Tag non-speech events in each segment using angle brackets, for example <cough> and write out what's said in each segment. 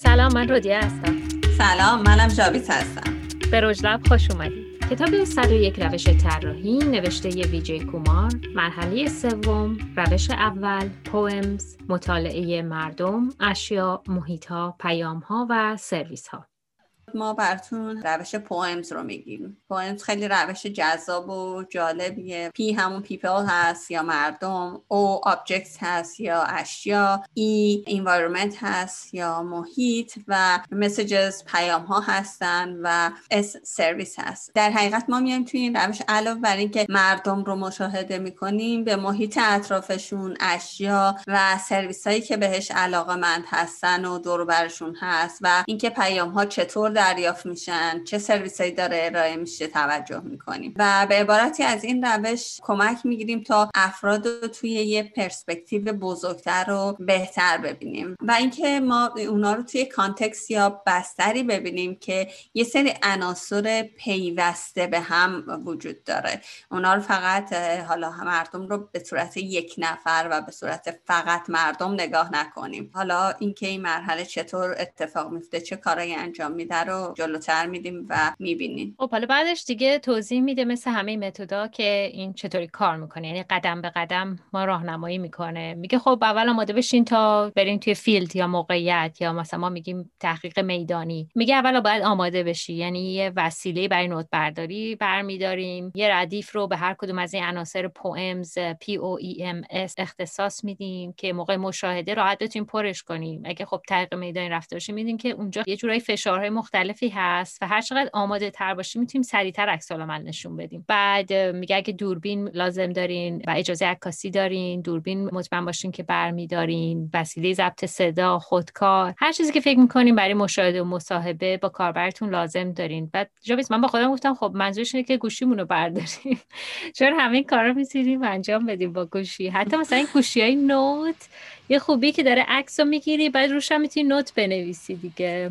سلام من رودیه هستم. سلام منم جاویت هستم. به رجلب خوش اومدید. کتاب 101 روش طراحی نوشته ی ویجی کومار مرحله سوم روش اول POEMS مطالعه مردم اشیا محیط پیام ها و سرویس ها ما براتون روش POEMS رو میگیم. POEMS خیلی روش جذاب و جالبیه. P همون people هست یا مردم O object هست یا اشیا E environment هست یا محیط و messages پیام ها هستن و S service هست. در حقیقت ما میایم توی این روش علاوه بر اینکه مردم رو مشاهده می‌کنیم به محیط اطرافشون اشیا و سرویس هایی که بهش علاقه مند هستن و دور برشون هست و اینکه پیام ها چطور دریافت میشن؟ چه سرویسایی داره ارائه میشه؟ توجه می‌کنیم. و به عبارتی از این روش کمک می‌گیریم تا افراد رو توی یه پرسپکتیو بزرگتر رو بهتر ببینیم. و اینکه ما اونا رو توی context یا بستری ببینیم که یه سری عناصر پیوسته به هم وجود داره. اونا رو فقط حالا مردم رو به صورت یک نفر و به صورت فقط مردم نگاه نکنیم. حالا اینکه این مرحله چطور اتفاق میفته چه کارایی انجام میده رو جلوتر میدیم و می‌بینیم. خب حالا بعدش دیگه توضیح میده مثل همه متودا که این چطوری کار می‌کنه. یعنی قدم به قدم ما راهنمایی می‌کنه. میگه خب اول آماده بشین تا بریم توی field یا موقعیت یا مثلا ما میگیم تحقیق میدانی. میگه اول باید آماده بشی. یعنی یه وسیله برای note برداری برمیداریم. یه ردیف رو به هر کدوم از این عناصر POEMS P O E M S اختصاص میدیم که موقع مشاهده راحت بتونیم پرش کنیم. اگه خب تحقیق میدانی رفته باشیم میدیم که اونجا یه جورایی فشارهای مختلفی هست و هر چقدر آماده تر باشیم می‌تونیم سریعتر عکس عمل نشون بدیم. بعد میگه اگه دوربین لازم دارین و اجازه عکاسی دارین دوربین مطمئن باشین که برمیدارین وسیله ضبط صدا خودکار هر چیزی که فکر می‌کنین برای مشاهده و مصاحبه با کاربرتون لازم دارین. بعد جابیس من با خودم گفتم خب منظورش اینه که گوشیمون رو برداریم. <laughs> چون همه کارا می‌تونیم انجام بدیم با گوشی. حتی مثلا این گوشی های نوت یه خوبی که داره عکس رو می‌گیری بعد روش هم می‌تونی نوت بنویسی دیگه.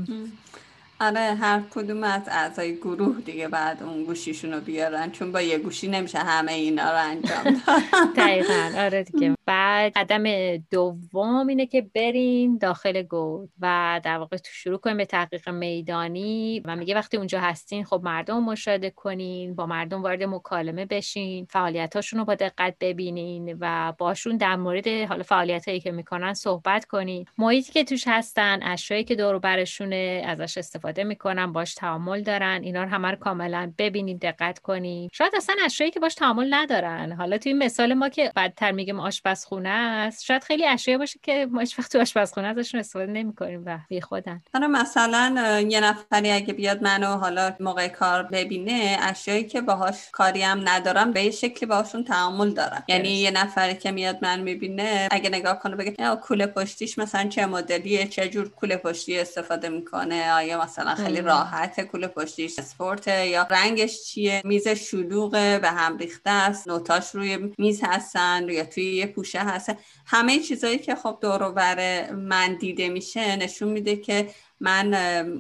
آره هر کدوم از اعضای گروه دیگه بعد اون گوشیشون رو بیارن چون با یه گوشی نمیشه همه اینا رو انجام داد. <laughs> دقیقا آره دیگه. بعد قدم دوم اینه که بریم داخل گود و در واقع تو شروع کنیم به تحقیق میدانی و میگه وقتی اونجا هستین خب مردم مشاهده کنین با مردم وارد مکالمه بشین فعالیتاشون رو با دقت ببینین و باشون در مورد حالا فعالیت هایی که می‌کنن صحبت کنین. محیطی که توش هستن اشیایی که دور برشونه ازش استفاده می‌کنن باش تعامل دارن اینا رو همه رو کاملا ببینید دقت کنید شاید اصلا اشیایی که باش تعامل ندارن. حالا توی مثال ما که بعدتر میگیم آشپزخونه است. شاید خیلی اشیایی باشه که ما هیچ وقت تو آشپزخونه ازشون استفاده نمی‌کنیم و بی خودن. حالا مثلا یه نفری اگه بیاد منو حالا موقع کار ببینه اشیایی که باهاش کاری هم ندارم به یه شکلی باهاشون تعامل دارم. یعنی یه نفری که میاد من می‌بینه اگه نگاه کنه بگه کوله پشتیش مثلا چه مدلیه چه جور کوله پشتی استفاده می‌کنه آیا مثلا خیلی راحت کوله پشتیش اسپورت یا رنگش چیه میز شلوغه به هم ریخته است نوتاش روی میز هستن یا توی یه پوشه هستن همه چیزایی که خب دور بر من دیده میشه نشون میده که من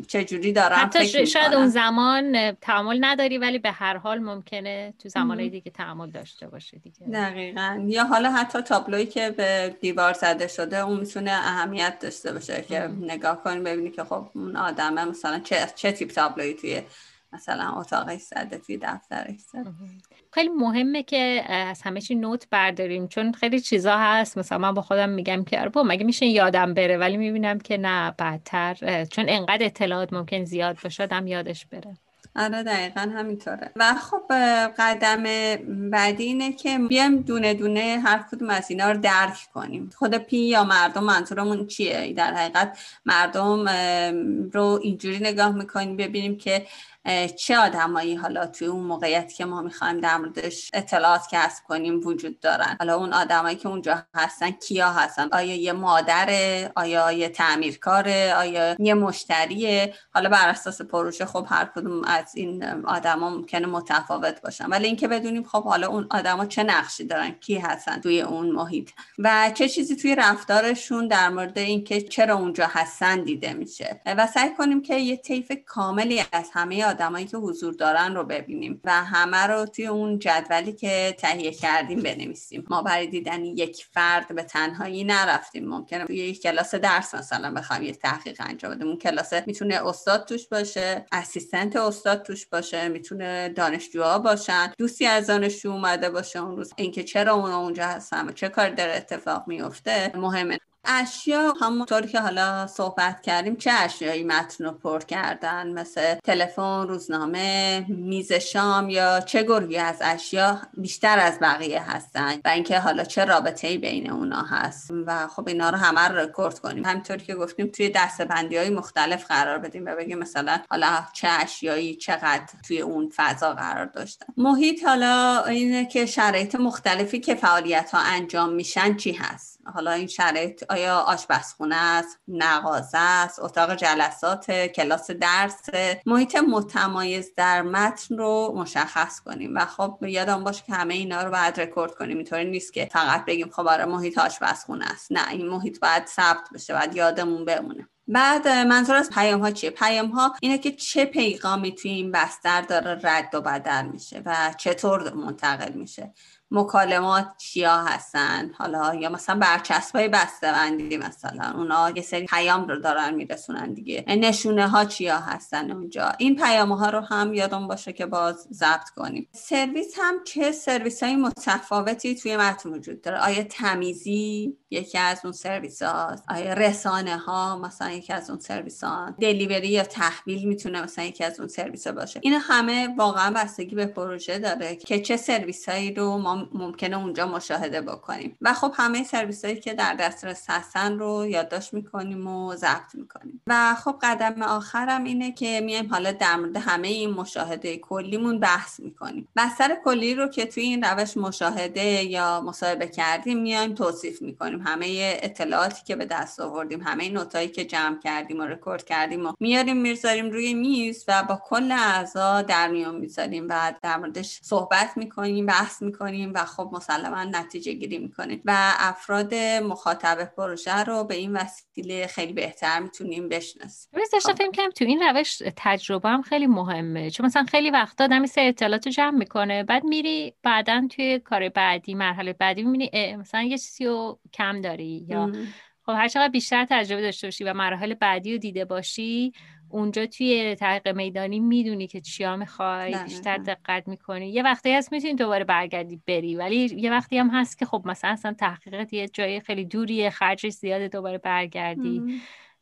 چجوری دارم حتی شاید اون زمان تعامل نداری ولی به هر حال ممکنه تو زمانهای دیگه تعامل داشته باشه دیگه. دقیقا. یا حالا حتی تابلویی که به دیوار زده شده اون می‌تونه اهمیت داشته باشه که نگاه کنیم ببینی که خب اون آدمه مثلا چه, چه تیپ تابلویی توی مثلا اتاقش زده توی دفترش زده خیلی مهمه که از همه چی نوت برداریم. چون خیلی چیزا هست. مثلا من با خودم میگم که آره مگه میشه یادم بره؟ ولی می‌بینم که نه بدتر چون انقدر اطلاعات ممکن زیاد باشه آدم یادش بره. آره دقیقا همینطوره. و خب قدم بعدی اینه که بیایم دونه دونه هر کدوم از اینا رو درک کنیم. خود پی یا مردم منظورمون چیه؟ در حقیقت مردم رو اینجوری نگاه می‌کنیم ببینیم که چه آدمایی حالا توی اون موقعیتی که ما می‌خوایم در موردش اطلاعات کسب کنیم وجود دارن؟ حالا اون آدمایی که اونجا هستن کیا هستن؟ آیا یه مادره؟ آیا یه تعمیرکاره؟ آیا یه مشتریه؟ حالا بر اساس پروژه خب هر کدوم از این آدما ممکنه متفاوت باشن. ولی اینکه بدونیم خب حالا اون آدما چه نقشی دارن؟ کی هستن توی اون محیط؟ و چه چیزی توی رفتارشون در مورد اینکه چرا اونجا هستن دیده میشه؟ و سعی کنیم که یه طیف کاملی از همه آدمایی که حضور دارن رو ببینیم و همه رو توی اون جدولی که تهیه کردیم بنویسیم. ما برای دیدن یک فرد به تنهایی نرفتیم. ممکنه توی یک کلاس درس مثلا بخوایم یک تحقیق انجام بدیم. اون کلاس می‌تونه استاد توش باشه اسیستنت استاد توش باشه می‌تونه دانشجوها باشن دوستی از دانشجو اومده باشه اون روز. اینکه چرا اونا اونجا هستن و چه کار در اتفاق میفته مهمه. اشیا همونطوری که حالا صحبت کردیم چه اشیایی متن رو پر کردن؟ مثل تلفن رزنامه میز شام یا چه گروهی از اشیا بیشتر از بقیه هستن و اینکه حالا چه رابطه ای بین اونا هست؟ و خب اینا رو همه رو رکورد کنیم. همینطوری که گفتیم توی دستبندی های مختلف قرار بدیم و بگیم مثلا حالا چه اشیایی چقدر توی اون فضا قرار داشتن. محیط حالا اینه که شرایط مختلفی که فعالیت ها انجام میشن چی هست؟ حالا این شرایط آیا آشپزخونه است؟ نقازه است؟ اتاق جلسات کلاس درس محیط متمایز در متن رو مشخص کنیم. و خب یادم باشه که همه اینا رو باید رکورد کنیم. اینطوری نیست که فقط بگیم خب آره محیط آشپزخونه است. نه این محیط باید ثبت بشه باید یادمون بمونه. بعد منظور از پیام ها چیه؟ پیام ها اینه که چه پیغامی توی این بستر داره رد و بدل میشه و چطور منتقل میشه. مکالمات چیا هستن؟ حالا یا مثلا برچسب بسته بندی مثلا اونا یه سری پیام رو دارن میرسونن دیگه. نشونه ها چیا هستن اونجا؟ این پیام ها رو هم یادم باشه که باز ضبط کنیم. سرویس هم چه سرویس های متفاوتی توی متن وجود داره. آیا تمیزی یکی از اون سرویس هاست آیا رسانه ها مثلا یکی از اون سرویس ها delivery یا تحویل می‌تونه مثلا یکی از اون سرویس باشه؟ این همه واقعا بستگی به پروژه داره که چه سرویس هایی رو ما ممکنه اونجا مشاهده بکنیم. و خب همه سرویس هایی که در دسترس هستن رو یادداشت می‌کنیم و ضبط می‌کنیم. و خب قدم آخرم اینه که میایم حالا در مورد همه این مشاهده کلیمون بحث می‌کنیم. بستر کلی رو که توی این روش مشاهده یا مصاحبه کردیم میایم توصیف می‌کنیم. همه اطلاعاتی که به دست آوردیم همه نوتایی که جمع کردیم و رکورد کردیم و میاریم می‌ذاریم روی میز و با کل اعضا در میون می‌ذاریم و در موردش صحبت می‌کنیم بحث می‌کنیم و خب مسلما نتیجه گیری می‌کنیم و افراد مخاطب پروژه رو به این وسیله خیلی بهتر می‌تونیم بشناسیم. داشتم فکر کنم تو این روش تجربه هم خیلی مهمه. چون مثلا خیلی وقتا آدم سه اطلاعات رو جمع می‌کنه بعد میری بعدا توی کار بعدی مرحله بعدی می‌بینی مثلا یه چیزی رو کم داری یا خب هر چقدر بیشتر تجربه داشته باشی و مراحل بعدی رو دیده باشی اونجا توی تحقیق میدانی می‌دونی که چیا می‌خوای بیشتر دقت می‌کنی. یه وقتی هست می‌تونی دوباره برگردی بری ولی یه وقتی هم هست که خب مثلا اصلا تحقیقات یه جای خیلی دوریه خرجش زیاده دوباره برگردی.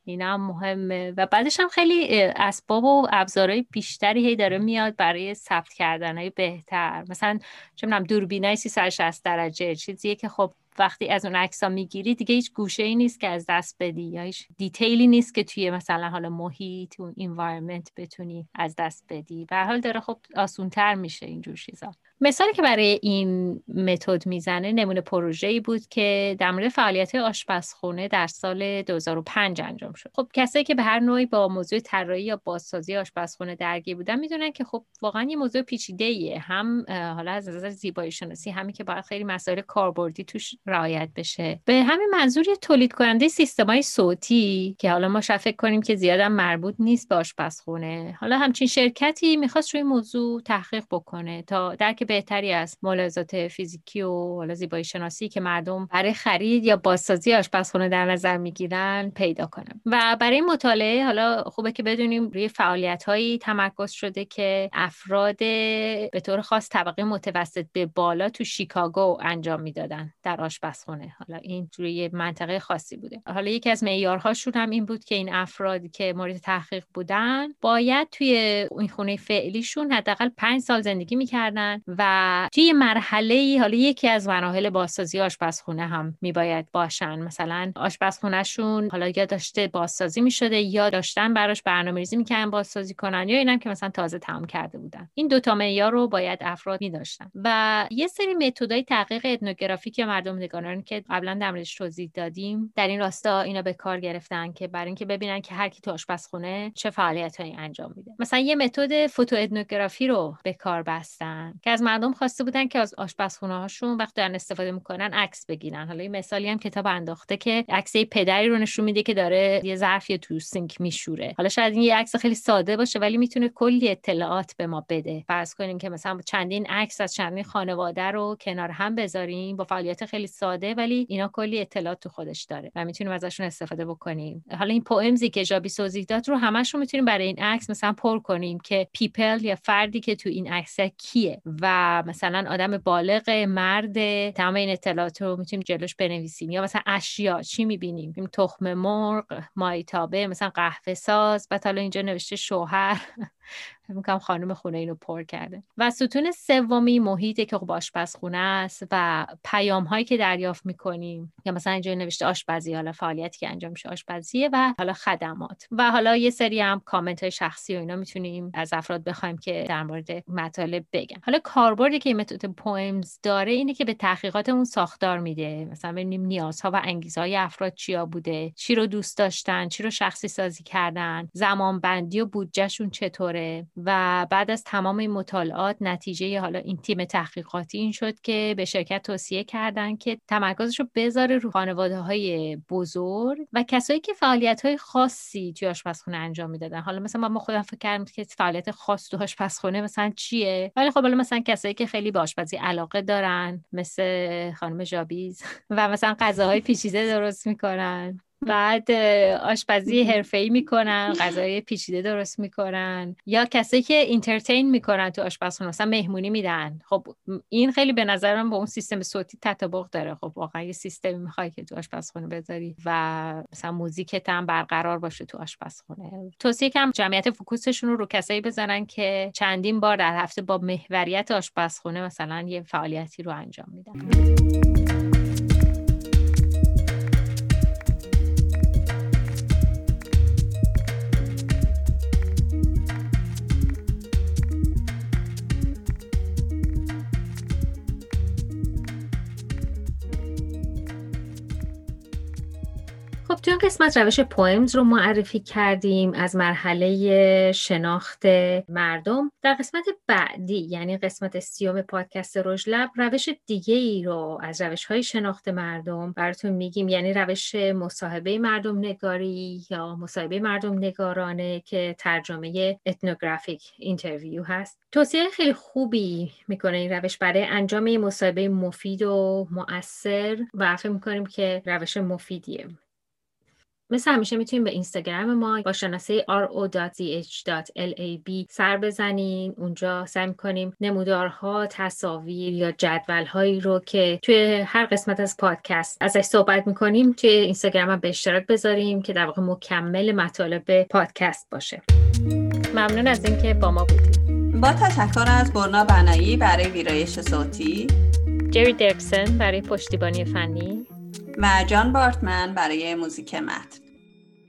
اینا هم مهمه. و بعدش هم خیلی اسباب و ابزارهای بیشتری هی داره میاد برای ثبت کردن های بهتر. مثلا چه می‌دونم دوربینای 360 درجه چیزیه که خب وقتی از اون عکس ها می‌گیری دیگه هیچ گوشه ای نیست که از دست بدی یا هیچ detail ی نیست که توی مثلا حالا محیط اون environment بتونی از دست بدی. به حال داره خب آسونتر میشه اینجور چیزا. مثالی که برای این متد می‌زنه نمونه پروژه ای بود که در مورد فعالیت آشپزخونه در سال 2005 انجام شد. خب کسایی که به هر نوعی با موضوع طراحی یا بازسازی آشپزخونه درگیر بودن می‌دونن که خب واقعا یه موضوع پیچیده ایه هم حالا از نظر زیبایی شناسی همین که باید خیلی مسائل کاربردی توش رعایت بشه. به همین منظور یه تولید کننده سیستمای صوتی که حالا ما فکر کنیم که زیادم مربوط نیست به آشپزخونه حالا همچین شرکتی می‌خواست روی موضوع تحقیق بکنه تا درک بهتری از ملاحظات فیزیکی و حالا زیبایی شناسی که مردم برای خرید یا بازسازی آشپزخونه در نظر می‌گیرن پیدا کنه و برای مطالعه حالا خوبه که بدونیم روی فعالیت هایی تمرکز شده که افراد به طور خاص طبقه متوسط به بالا تو شیکاگو انجام می‌دادن در آشپزخونه. حالا این روی منطقه خاصی بوده. حالا یکی از معیارهاشون هم این بود که این افرادی که مورد تحقیق بودن باید توی این خونه فعلیشون حداقل پنج سال زندگی می‌کردن و توی مرحله حالا یکی از مراحل بازسازی آشپزخونه هم میباید باشن. مثلا آشپزخونهشون حالا یا داشته بازسازی می‌شده یا داشتن براش برنامه‌ریزی می‌کنن بازسازی کنن یا اینم که مثلا تازه تمام کرده بودن. این دو تا معیار رو باید افراد میداشتن. و یه سری متدای تحقیق اتنوگرافیک یا مردم نگاران که قبلا در موردش توضیح دادیم در این راستا اینا به کار گرفتن که برای اینکه ببینن که هر کی تو آشپزخونه چه فعالیتایی انجام میده. مثلا یه متد فوتو اتنوگرافی رو به کار بستن که از مردم خواسته بودن که از آشپزخونه هاشون وقتی دارن استفاده می‌کنن عکس بگیرن. حالا این مثالی هم کتاب انداخته که عکس پدری رو نشون میده که داره یه ظرفی تو سینک میشوره. حالا شاید این یه عکس خیلی ساده باشه ولی می‌تونه کلی اطلاعات به ما بده. فرض کنیم که مثلا چندین عکس از چندین خانواده رو کنار هم بذاریم با فعالیت خیلی ساده ولی اینا کلی اطلاعات تو خودش داره و می‌تونیم ازشون استفاده بکنیم. حالا این POEMS ی که جابی توضیح داد رو همش رو می‌تونیم برای این عکس مثلا پر کنیم که people یا فردی که تو این عکس کیه و مثلا آدم بالغ مرد تمام این اطلاعات رو می‌تونیم جلوش بنویسیم. یا مثلا اشیا چی می‌بینیم؟ تخم مرغ مایتابه مثلا قهوه ساز بعد حالا اینجا نوشته شوهر. می‌کنم خانم خونه اینو پر کرده. و ستون سومی محیطه که خب آشپزخونه است و پیام هایی که دریافت می‌کنیم یا مثلا اینجا نوشته آشپزی حالا فعالیتی که انجام میشه آشپزیه و حالا خدمات. و حالا یه سری هم کامنت های شخصی و اینا می‌تونیم از افراد بخوایم که در مورد مطالب بگن. حالا کاربردی که متد پویمز داره اینه که به تحقیقاتمون ساختار میده. مثلا ببینیم نیازها و انگیزهای افراد چیا بوده چی رو دوست داشتن چی رو شخصی سازی کردن زمان بندی و بودجهشون چطوره. و بعد از تمام این مطالعات نتیجه حالا این تیم تحقیقاتی این شد که به شرکت توصیه کردن که تمرکزش رو بذاره رو خانواده های بزرگ و کسایی که فعالیت های خاصی توی آشپزخونه انجام می‌دادن. حالا مثلا ما خودم فکر کردم که فعالیت خاص تو آشپزخونه مثلا چیه؟ ولی خب حالا مثلا کسایی که خیلی به آشپزی علاقه دارن مثل خانم جابیز <laughs> و مثلا غذاهای پیچیده درست می‌کنن. بعد آشپزی حرفه‌ای می‌کنن غذای پیچیده درست می‌کنن. یا کسایی که اینترتین می‌کنن تو آشپزخونه مثلا مهمونی میدن. خب این خیلی به نظرم با اون سیستم صوتی تطابق داره. خب واقعا یه سیستمی می‌خوای که تو آشپزخونه بذاری و مثلا موزیکت هم برقرار باشه تو آشپزخونه. توصیه کم جمعیت فوکوسشون رو رو کسایی بزنن که چندین بار در هفته با محوریت آشپزخونه مثلا یه فعالیتی رو انجام میدن. خب تو این قسمت روش POEMS رو معرفی کردیم از مرحله شناخت مردم. در قسمت بعدی یعنی قسمت سیوم پادکست lab روش دیگه ای رو از روش های شناخت مردم براتون میگیم. یعنی روش مصاحبه مردم نگاری یا مصاحبه مردم نگارانه که ترجمه ethnographic interview هست. توصیه خیلی خوبی می‌کنه این روش برای انجام مصاحبه مفید و مؤثر و فکر می‌کنیم که روش مفیدیه. مثل همیشه می‌تونیم به اینستاگرام ما با شناسه ro.ch.lab سر بزنین اونجا سعی کنیم نمودارها تصاویر یا جدولهایی رو که توی هر قسمت از پادکست ازش صحبت می‌کنیم توی اینستاگرام هم به اشتراک بذاریم که در واقع مکمل مطالب پادکست باشه. ممنون از اینکه با ما بودیم با تشکر از برنا بنایی برای ویرایش صوتی. جری درکسن برای پشتیبانی فنی. و جان بارتمن برای موزیک متن.